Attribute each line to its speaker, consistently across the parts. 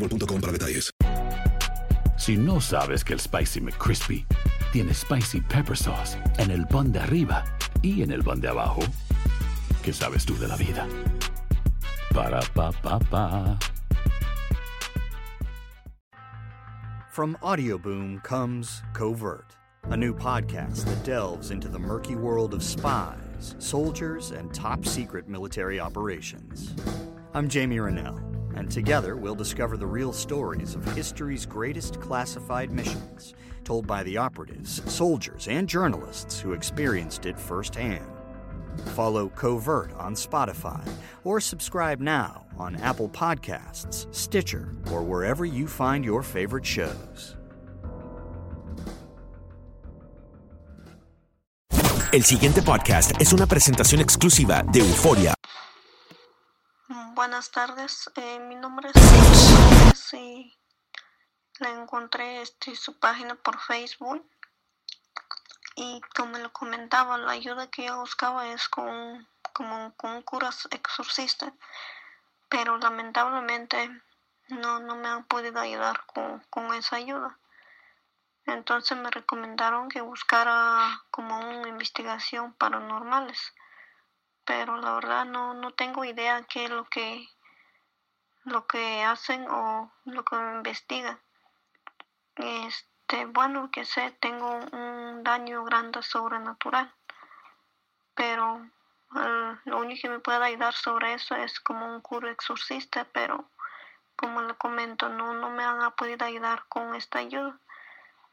Speaker 1: boostmobile.com para detalles.
Speaker 2: Si no sabes que el Spicy McCrispy tiene Spicy Pepper Sauce en el pan de arriba y en el pan de abajo, ¿qué sabes tú de la vida? Para, pa, pa, pa.
Speaker 3: From Audioboom comes Covert, a new podcast that delves into the murky world of spies, soldiers, and top secret military operations. I'm Jamie Rennell, and together we'll discover the real stories of history's greatest classified missions, told by the operatives, soldiers, and journalists who experienced it firsthand. Follow Covert on Spotify or subscribe now on Apple Podcasts, Stitcher, or wherever you find your favorite shows.
Speaker 4: El siguiente podcast es una presentación exclusiva de Euforia.
Speaker 5: Buenas tardes, eh, mi nombre es y la encontré este, su página por Facebook y como lo comentaba, la ayuda que yo buscaba es con, como, con un cura exorcista, pero lamentablemente no, no me han podido ayudar con, con esa ayuda. Entonces me recomendaron que buscara como una investigación paranormales pero la verdad no, no tengo idea qué es lo que lo que hacen o lo que investigan. Este, bueno, que sé, tengo un daño grande sobrenatural, pero eh, lo único que me puede ayudar sobre eso es como un cura exorcista, pero como le comento, no, no me han podido ayudar con esta ayuda.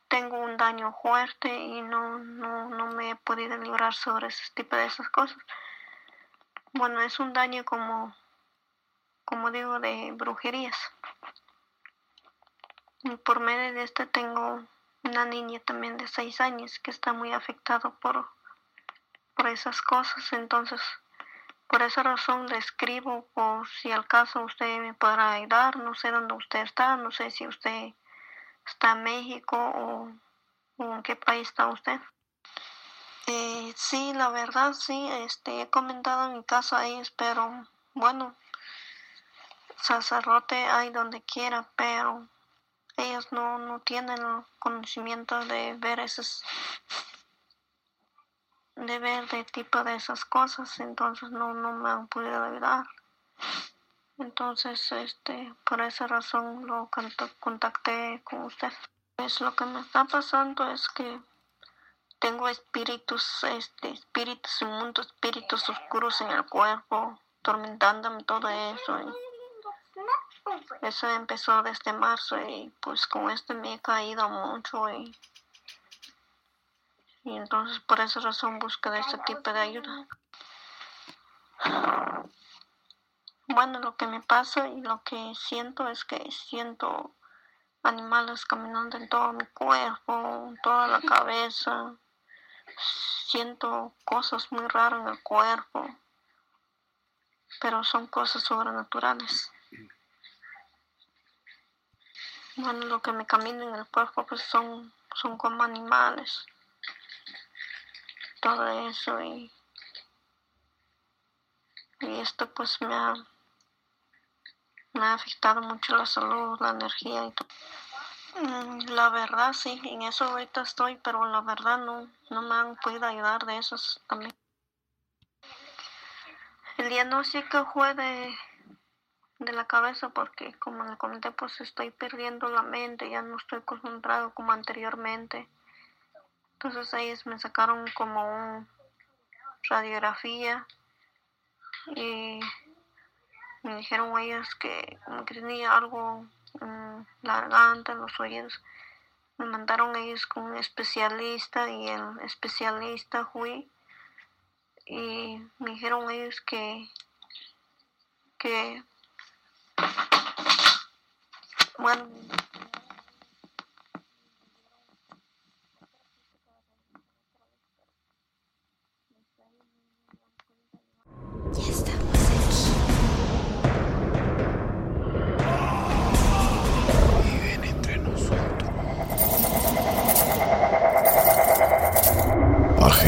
Speaker 5: Tengo un daño fuerte y no, no, no me he podido librar sobre ese tipo de esas cosas bueno, es un daño como, como digo, de brujerías. Y por medio de este tengo una niña también de seis años que está muy afectado por, por esas cosas. Entonces, por esa razón le escribo por si al caso usted me podrá ayudar. No sé dónde usted está, no sé si usted está en México o, o en qué país está usted. Eh, sí, la verdad sí, este, he comentado en mi caso a ellos, pero bueno, sacerdote hay donde quiera, pero ellos no, no tienen el conocimiento de ver esos, de ver de tipo de esas cosas, entonces no, no me han podido ayudar. Entonces, este, por esa razón lo contacté con usted. Pues lo que me está pasando es que tengo espíritus, este, espíritus inmundos, espíritus oscuros en el cuerpo, tormentándome todo eso. eso empezó desde marzo y pues con esto me he caído mucho y, y entonces por esa razón busco de este tipo de ayuda. Bueno, lo que me pasa y lo que siento es que siento animales caminando en todo mi cuerpo, toda la cabeza siento cosas muy raras en el cuerpo, pero son cosas sobrenaturales. bueno, lo que me camina en el cuerpo pues son, son como animales. Todo eso y, y esto pues me ha, me ha afectado mucho la salud, la energía y todo. Mm, la verdad sí, en eso ahorita estoy, pero la verdad no, no me han podido ayudar de eso también. El diagnóstico fue de de la cabeza porque como le comenté pues estoy perdiendo la mente, ya no estoy concentrado como anteriormente. Entonces ellos me sacaron como un radiografía y me dijeron ellos que como que tenía algo en la garganta, los oídos. Me mandaron ellos con un especialista y el especialista fui y me dijeron ellos que que bueno.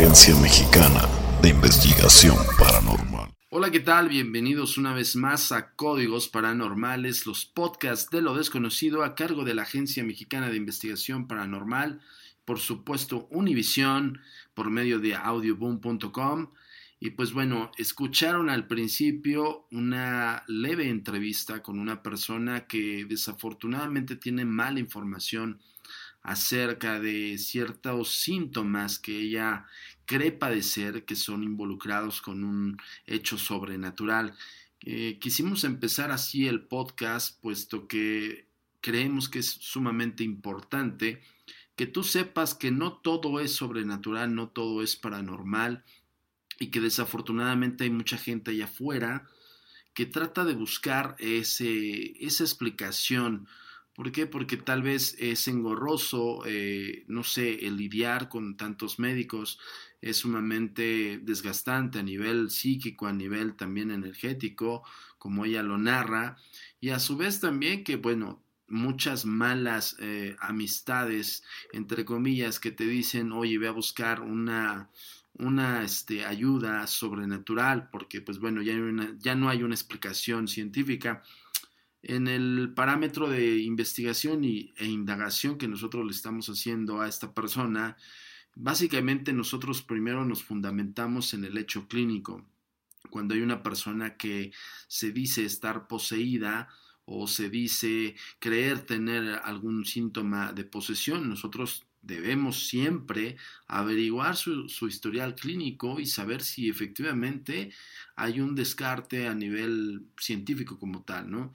Speaker 6: Agencia Mexicana de Investigación Paranormal.
Speaker 7: Hola, ¿qué tal? Bienvenidos una vez más a Códigos Paranormales, los podcasts de lo desconocido a cargo de la Agencia Mexicana de Investigación Paranormal, por supuesto Univisión, por medio de audioboom.com. Y pues bueno, escucharon al principio una leve entrevista con una persona que desafortunadamente tiene mala información acerca de ciertos síntomas que ella cree padecer que son involucrados con un hecho sobrenatural. Eh, quisimos empezar así el podcast puesto que creemos que es sumamente importante que tú sepas que no todo es sobrenatural, no todo es paranormal y que desafortunadamente hay mucha gente allá afuera que trata de buscar ese, esa explicación ¿Por qué? Porque tal vez es engorroso, eh, no sé, el lidiar con tantos médicos. Es sumamente desgastante a nivel psíquico, a nivel también energético, como ella lo narra, y a su vez también que, bueno, muchas malas eh, amistades, entre comillas, que te dicen, oye, ve a buscar una, una este, ayuda sobrenatural, porque pues bueno, ya, ya no hay una explicación científica en el parámetro de investigación y, e indagación que nosotros le estamos haciendo a esta persona, básicamente nosotros primero nos fundamentamos en el hecho clínico. Cuando hay una persona que se dice estar poseída o se dice creer tener algún síntoma de posesión, nosotros debemos siempre averiguar su, su, historial clínico y saber si efectivamente hay un descarte a nivel científico como tal, ¿no?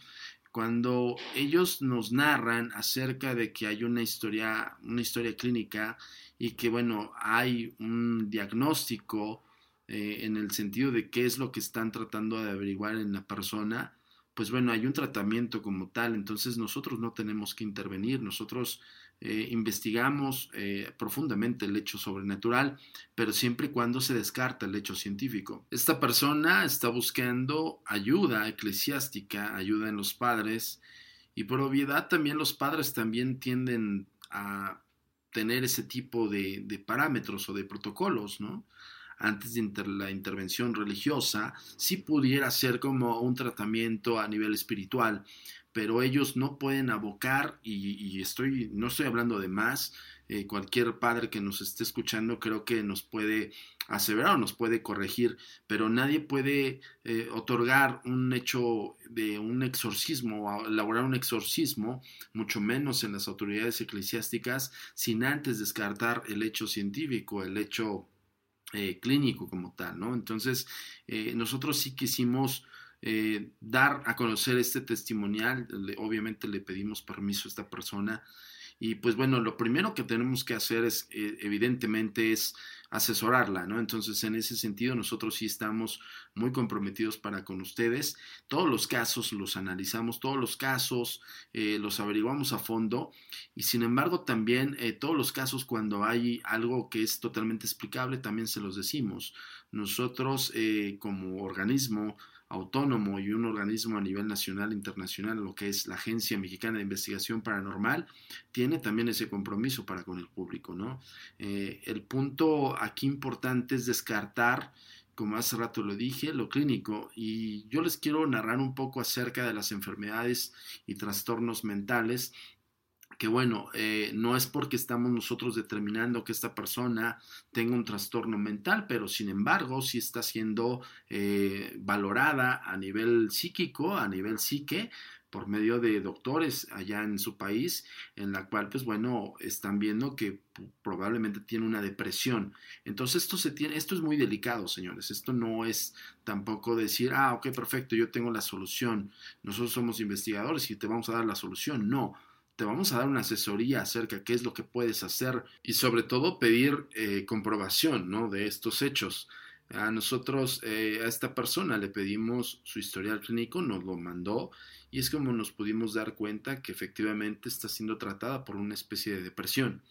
Speaker 7: Cuando ellos nos narran acerca de que hay una historia, una historia clínica y que, bueno, hay un diagnóstico eh, en el sentido de qué es lo que están tratando de averiguar en la persona, pues bueno, hay un tratamiento como tal, entonces nosotros no tenemos que intervenir, nosotros eh, investigamos eh, profundamente el hecho sobrenatural, pero siempre y cuando se descarta el hecho científico. Esta persona está buscando ayuda eclesiástica, ayuda en los padres, y por obviedad también los padres también tienden a tener ese tipo de, de parámetros o de protocolos, ¿no? antes de la intervención religiosa, si pudiera ser como un tratamiento a nivel espiritual, pero ellos no pueden abocar, y, estoy, no estoy hablando de más, eh, cualquier padre que nos esté escuchando creo que nos puede aseverar o nos puede corregir, pero nadie puede eh, otorgar un hecho de un exorcismo o elaborar un exorcismo, mucho menos en las autoridades eclesiásticas, sin antes descartar el hecho científico, el hecho eh, clínico como tal, ¿no? Entonces, nosotros sí quisimos eh, dar a conocer este testimonial. obviamente le pedimos permiso a esta persona. Y pues bueno, lo primero que tenemos que hacer es, eh, evidentemente, es asesorarla, ¿no? Entonces, en ese sentido, nosotros sí estamos muy comprometidos para con ustedes. Todos los casos los analizamos, todos los casos eh, los averiguamos a fondo. Y sin embargo, también todos los casos cuando hay algo que es totalmente explicable, también se los decimos. Nosotros, como organismo, autónomo y un organismo a nivel nacional e internacional, lo que es la Agencia Mexicana de Investigación Paranormal, tiene también ese compromiso para con el público, ¿no? Eh, el punto aquí importante es descartar como hace rato lo dije, lo clínico, y yo les quiero narrar un poco acerca de las enfermedades y trastornos mentales que bueno, eh, no es porque estamos nosotros determinando que esta persona tenga un trastorno mental, pero sin embargo sí está siendo eh, valorada a nivel psíquico, a nivel psique, por medio de doctores allá en su país, en la cual, pues bueno, están viendo que probablemente tiene una depresión. Entonces, esto se tiene, esto es muy delicado, señores. Esto no es tampoco decir, ah, ok, perfecto, yo tengo la solución. Nosotros somos investigadores y te vamos a dar la solución. No te vamos a dar una asesoría acerca de qué es lo que puedes hacer y sobre todo pedir eh, comprobación ¿no? de estos hechos. A nosotros, eh, a esta persona le pedimos su historial clínico, nos lo mandó y es como nos pudimos dar cuenta que efectivamente está siendo tratada por una especie de depresión.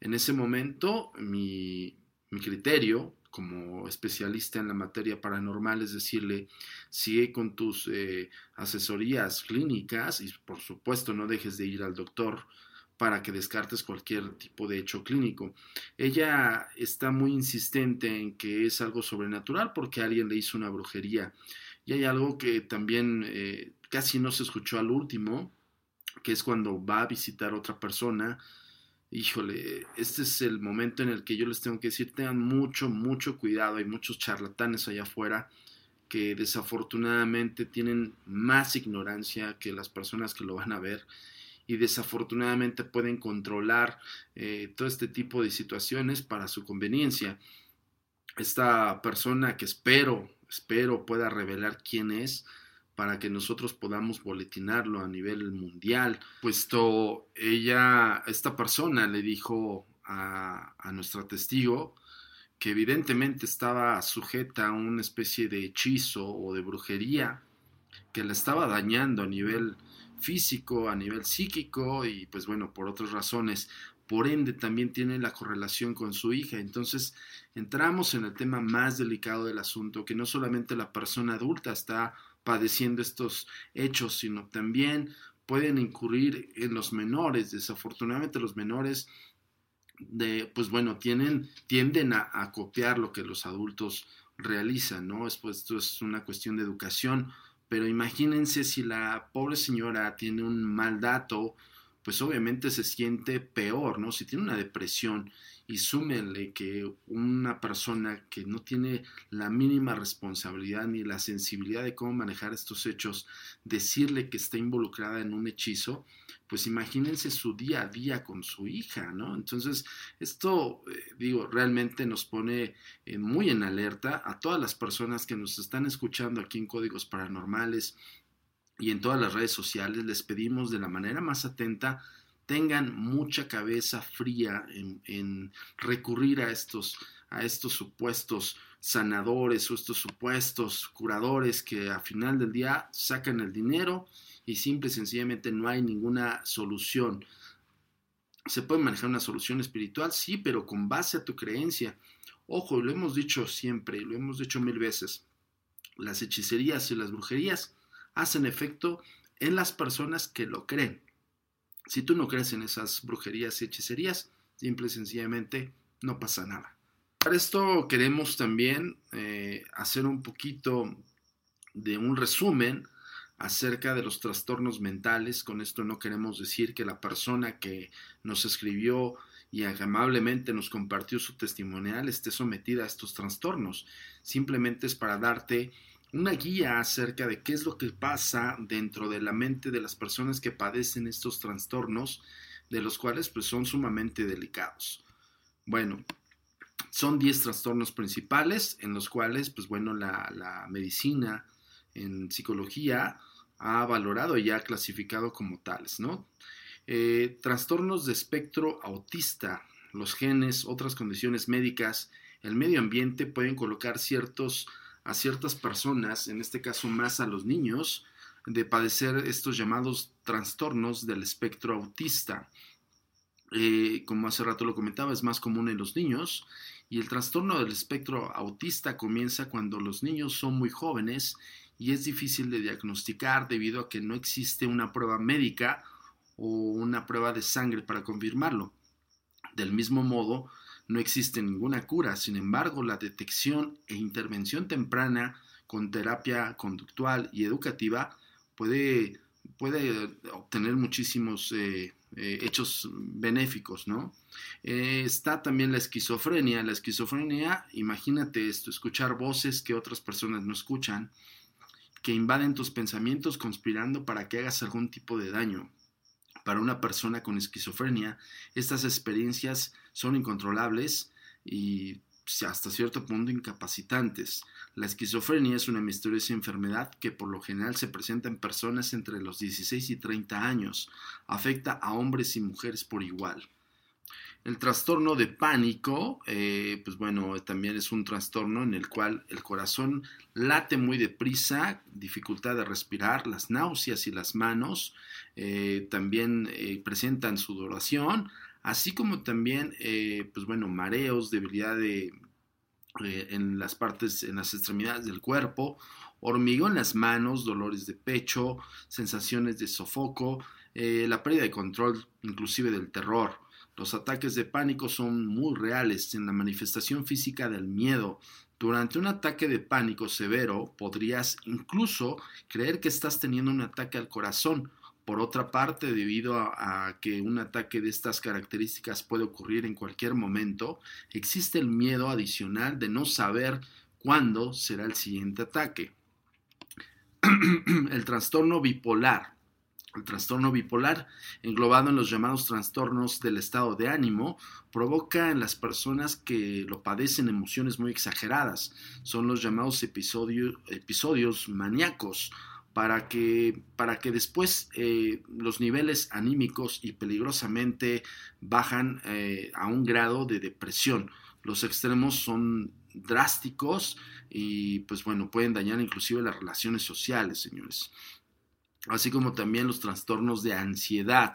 Speaker 7: En ese momento mi, mi criterio como especialista en la materia paranormal es decirle, sigue con tus eh, asesorías clínicas y por supuesto no dejes de ir al doctor para que descartes cualquier tipo de hecho clínico. Ella está muy insistente en que es algo sobrenatural porque alguien le hizo una brujería. Y hay algo que también eh, casi no se escuchó al último, que es cuando va a visitar otra persona híjole, este es el momento en el que yo les tengo que decir, tengan mucho, mucho cuidado, hay muchos charlatanes allá afuera que desafortunadamente tienen más ignorancia que las personas que lo van a ver y desafortunadamente pueden controlar eh, todo este tipo de situaciones para su conveniencia. Esta persona que espero, espero pueda revelar quién es, para que nosotros podamos boletinarlo a nivel mundial, puesto ella, esta persona le dijo a, a nuestra testigo que evidentemente estaba sujeta a una especie de hechizo o de brujería que la estaba dañando a nivel físico, a nivel psíquico y pues bueno, por otras razones. Por ende, también tiene la correlación con su hija. Entonces, entramos en el tema más delicado del asunto, que no solamente la persona adulta está padeciendo estos hechos, sino también pueden incurrir en los menores. Desafortunadamente los menores de, pues bueno, tienen, tienden a, copiar lo que los adultos realizan, ¿no? Es, pues, esto es una cuestión de educación, pero imagínense si la pobre señora tiene un mal dato, pues obviamente se siente peor, ¿no? Si tiene una depresión y súmenle que una persona que no tiene la mínima responsabilidad ni la sensibilidad de cómo manejar estos hechos, decirle que está involucrada en un hechizo, pues imagínense su día a día con su hija, ¿no? Entonces, esto, eh, digo, realmente nos pone eh, muy en alerta a todas las personas que nos están escuchando aquí en Códigos Paranormales y en todas las redes sociales. Les pedimos de la manera más atenta tengan mucha cabeza fría en, recurrir a estos, a estos supuestos sanadores o estos supuestos curadores que a final del día sacan el dinero y simple y sencillamente no hay ninguna solución. Se puede manejar una solución espiritual, sí, pero con base a tu creencia. Ojo, lo hemos dicho siempre, lo hemos dicho mil veces. Las hechicerías y las brujerías hacen efecto en las personas que lo creen. Si tú no crees en esas brujerías y hechicerías, simple y sencillamente no pasa nada. Para esto queremos también eh, hacer un poquito de un resumen acerca de los trastornos mentales. Con esto no queremos decir que la persona que nos escribió y amablemente nos compartió su testimonial esté sometida a estos trastornos. Simplemente es para darte una guía acerca de qué es lo que pasa dentro de la mente de las personas que padecen estos trastornos, de los cuales pues son sumamente delicados. Bueno, son 10 trastornos principales en los cuales pues bueno la, medicina en psicología ha valorado y ha clasificado como tales, ¿no? Eh, trastornos de espectro autista, los genes, otras condiciones médicas, el medio ambiente pueden colocar ciertos a ciertas personas, en este caso más a los niños, de padecer estos llamados trastornos del espectro autista. Eh, como hace rato lo comentaba, es más común en los niños y el trastorno del espectro autista comienza cuando los niños son muy jóvenes y es difícil de diagnosticar debido a que no existe una prueba médica o una prueba de sangre para confirmarlo. Del mismo modo, no existe ninguna cura, sin embargo, la detección e intervención temprana con terapia conductual y educativa puede, puede obtener muchísimos eh, eh, hechos benéficos, ¿no? Eh, está también la esquizofrenia. La esquizofrenia, imagínate esto, escuchar voces que otras personas no escuchan, que invaden tus pensamientos conspirando para que hagas algún tipo de daño. Para una persona con esquizofrenia, estas experiencias son incontrolables y hasta cierto punto incapacitantes. La esquizofrenia es una misteriosa enfermedad que por lo general se presenta en personas entre los 16 y 30 años. Afecta a hombres y mujeres por igual. El trastorno de pánico, eh, pues bueno, también es un trastorno en el cual el corazón late muy deprisa, dificultad de respirar, las náuseas y las manos eh, también eh, presentan sudoración, así como también, pues bueno, mareos, debilidad de, en las partes, en las extremidades del cuerpo, hormigón en las manos, dolores de pecho, sensaciones de sofoco, la pérdida de control inclusive del terror. Los ataques de pánico son muy reales en la manifestación física del miedo. Durante un ataque de pánico severo podrías incluso creer que estás teniendo un ataque al corazón. Por otra parte, debido a, que un ataque de estas características puede ocurrir en cualquier momento, existe el miedo adicional de no saber cuándo será el siguiente ataque. el trastorno bipolar el trastorno bipolar, englobado en los llamados trastornos del estado de ánimo, provoca en las personas que lo padecen emociones muy exageradas. Son los llamados episodios maníacos, para que, para que después eh, los niveles anímicos y peligrosamente bajan eh, a un grado de depresión. Los extremos son drásticos y pues bueno, pueden dañar inclusive las relaciones sociales, señores así como también los trastornos de ansiedad.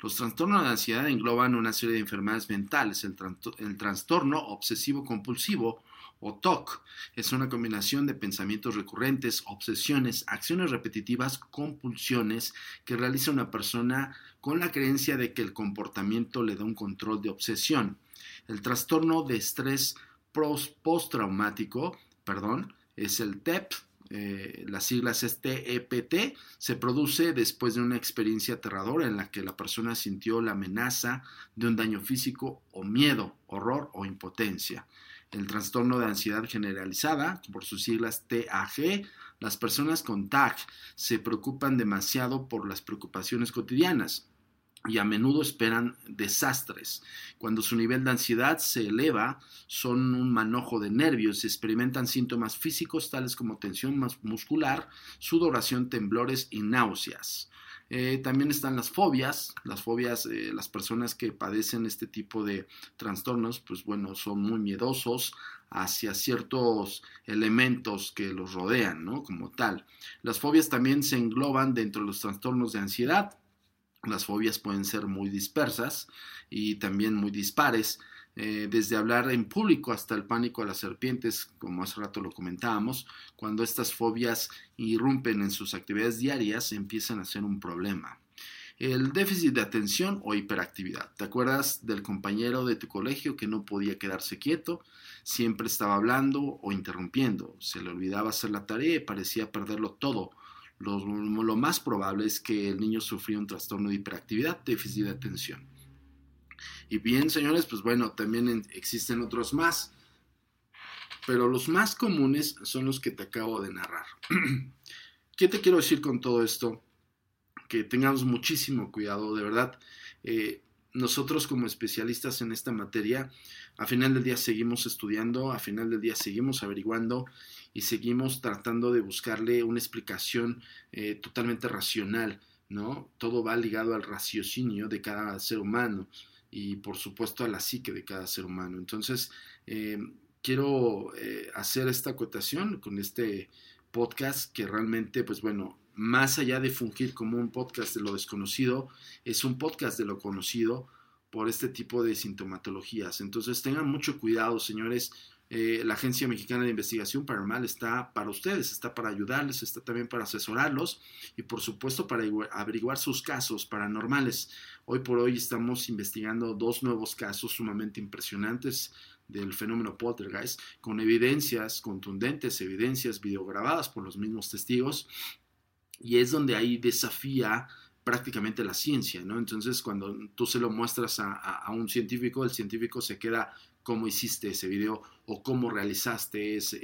Speaker 7: Los trastornos de ansiedad engloban una serie de enfermedades mentales. El, trastorno obsesivo compulsivo o TOC es una combinación de pensamientos recurrentes, obsesiones, acciones repetitivas, compulsiones que realiza una persona con la creencia de que el comportamiento le da un control de obsesión. El trastorno de estrés postraumático, perdón, es el TEP eh, las siglas es TEPT, se produce después de una experiencia aterradora en la que la persona sintió la amenaza de un daño físico o miedo, horror o impotencia. El trastorno de ansiedad generalizada, por sus siglas TAG, las personas con TAG se preocupan demasiado por las preocupaciones cotidianas y a menudo esperan desastres. Cuando su nivel de ansiedad se eleva, son un manojo de nervios, experimentan síntomas físicos tales como tensión muscular, sudoración, temblores y náuseas. Eh, también están las fobias. Las fobias, eh, las personas que padecen este tipo de trastornos, pues bueno, son muy miedosos hacia ciertos elementos que los rodean, ¿no? Como tal. Las fobias también se engloban dentro de los trastornos de ansiedad las fobias pueden ser muy dispersas y también muy dispares, eh, desde hablar en público hasta el pánico a las serpientes, como hace rato lo comentábamos, cuando estas fobias irrumpen en sus actividades diarias, empiezan a ser un problema. El déficit de atención o hiperactividad. ¿Te acuerdas del compañero de tu colegio que no podía quedarse quieto? Siempre estaba hablando o interrumpiendo. Se le olvidaba hacer la tarea y parecía perderlo todo lo, más probable es que el niño sufrió un trastorno de hiperactividad, déficit de atención. Y bien, señores, pues bueno, también existen otros más, pero los más comunes son los que te acabo de narrar. ¿Qué te quiero decir con todo esto? Que tengamos muchísimo cuidado, de verdad. Eh, nosotros como especialistas en esta materia, a final del día seguimos estudiando, a final del día seguimos averiguando y seguimos tratando de buscarle una explicación eh, totalmente racional, ¿no? Todo va ligado al raciocinio de cada ser humano y por supuesto a la psique de cada ser humano. Entonces, eh, quiero eh, hacer esta acotación con este podcast que realmente, pues bueno, más allá de fungir como un podcast de lo desconocido, es un podcast de lo conocido por este tipo de sintomatologías. Entonces tengan mucho cuidado, señores. Eh, la Agencia Mexicana de Investigación Paranormal está para ustedes, está para ayudarles, está también para asesorarlos y por supuesto para averiguar sus casos paranormales. Hoy por hoy estamos investigando dos nuevos casos sumamente impresionantes del fenómeno poltergeist con evidencias contundentes, evidencias videograbadas por los mismos testigos y es donde ahí desafía prácticamente la ciencia, ¿no? Entonces, cuando tú se lo muestras a, un científico, el científico se queda cómo hiciste ese video o cómo realizaste ese,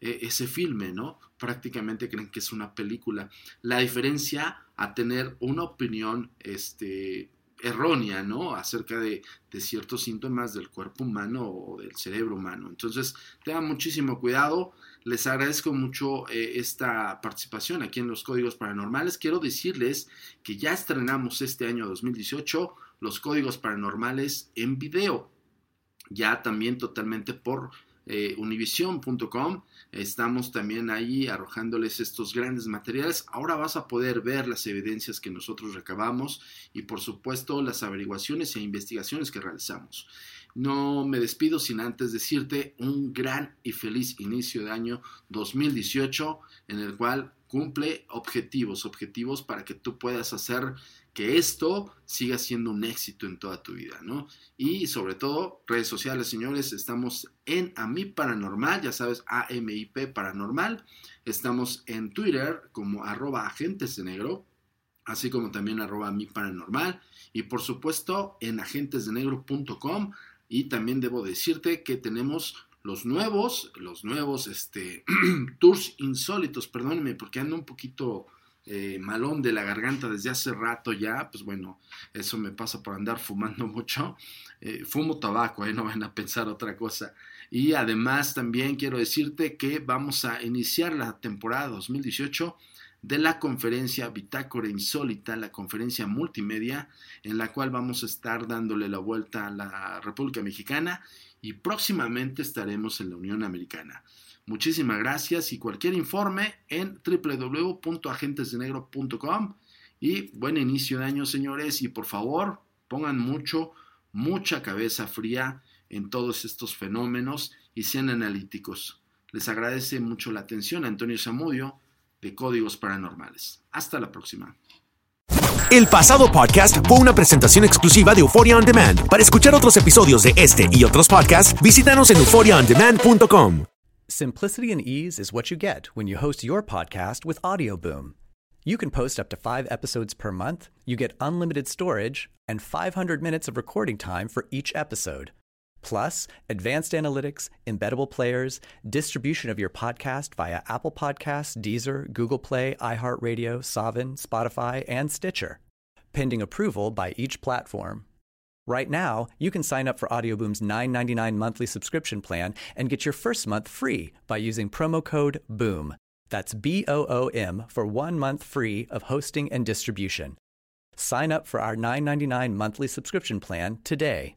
Speaker 7: e, ese filme, ¿no? Prácticamente creen que es una película. La diferencia a tener una opinión este, errónea, ¿no? Acerca de, ciertos síntomas del cuerpo humano o del cerebro humano. Entonces, tengan muchísimo cuidado. Les agradezco mucho eh, esta participación aquí en los Códigos Paranormales. Quiero decirles que ya estrenamos este año 2018 los Códigos Paranormales en video. Ya también totalmente por eh, univision.com. Estamos también ahí arrojándoles estos grandes materiales. Ahora vas a poder ver las evidencias que nosotros recabamos y por supuesto las averiguaciones e investigaciones que realizamos. No me despido sin antes decirte un gran y feliz inicio de año 2018 en el cual cumple objetivos, objetivos para que tú puedas hacer que esto siga siendo un éxito en toda tu vida, ¿no? Y sobre todo, redes sociales, señores, estamos en AMI Paranormal, ya sabes, AMIP Paranormal, estamos en Twitter como arroba agentes de negro, así como también arroba mi paranormal, y por supuesto en agentesdenegro.com, y también debo decirte que tenemos los nuevos, los nuevos este, tours insólitos, perdónenme porque ando un poquito eh, malón de la garganta desde hace rato ya, pues bueno, eso me pasa por andar fumando mucho. Eh, fumo tabaco, eh, no van a pensar otra cosa. Y además también quiero decirte que vamos a iniciar la temporada 2018 de la conferencia Bitácora Insólita, la conferencia multimedia, en la cual vamos a estar dándole la vuelta a la República Mexicana y próximamente estaremos en la Unión Americana. Muchísimas gracias y cualquier informe en www.agentesdenegro.com y buen inicio de año señores y por favor pongan mucho, mucha cabeza fría en todos estos fenómenos y sean analíticos. Les agradece mucho la atención Antonio Zamudio de Códigos Paranormales. Hasta la próxima.
Speaker 4: El pasado podcast fue una presentación exclusiva de Euphoria On Demand. Para escuchar otros episodios de este y otros podcasts, visítanos en euphoriaondemand.com.
Speaker 8: Simplicity and ease is what you get when you host your podcast with Audioboom. You can post up to five episodes per month, you get unlimited storage, and 500 minutes of recording time for each episode. Plus, advanced analytics, embeddable players, distribution of your podcast via Apple Podcasts, Deezer, Google Play, iHeartRadio, Savin, Spotify, and Stitcher, pending approval by each platform. Right now, you can sign up for Audioboom's $9.99 monthly subscription plan and get your first month free by using promo code BOOM. That's B O O M for one month free of hosting and distribution. Sign up for our $9.99 monthly subscription plan today.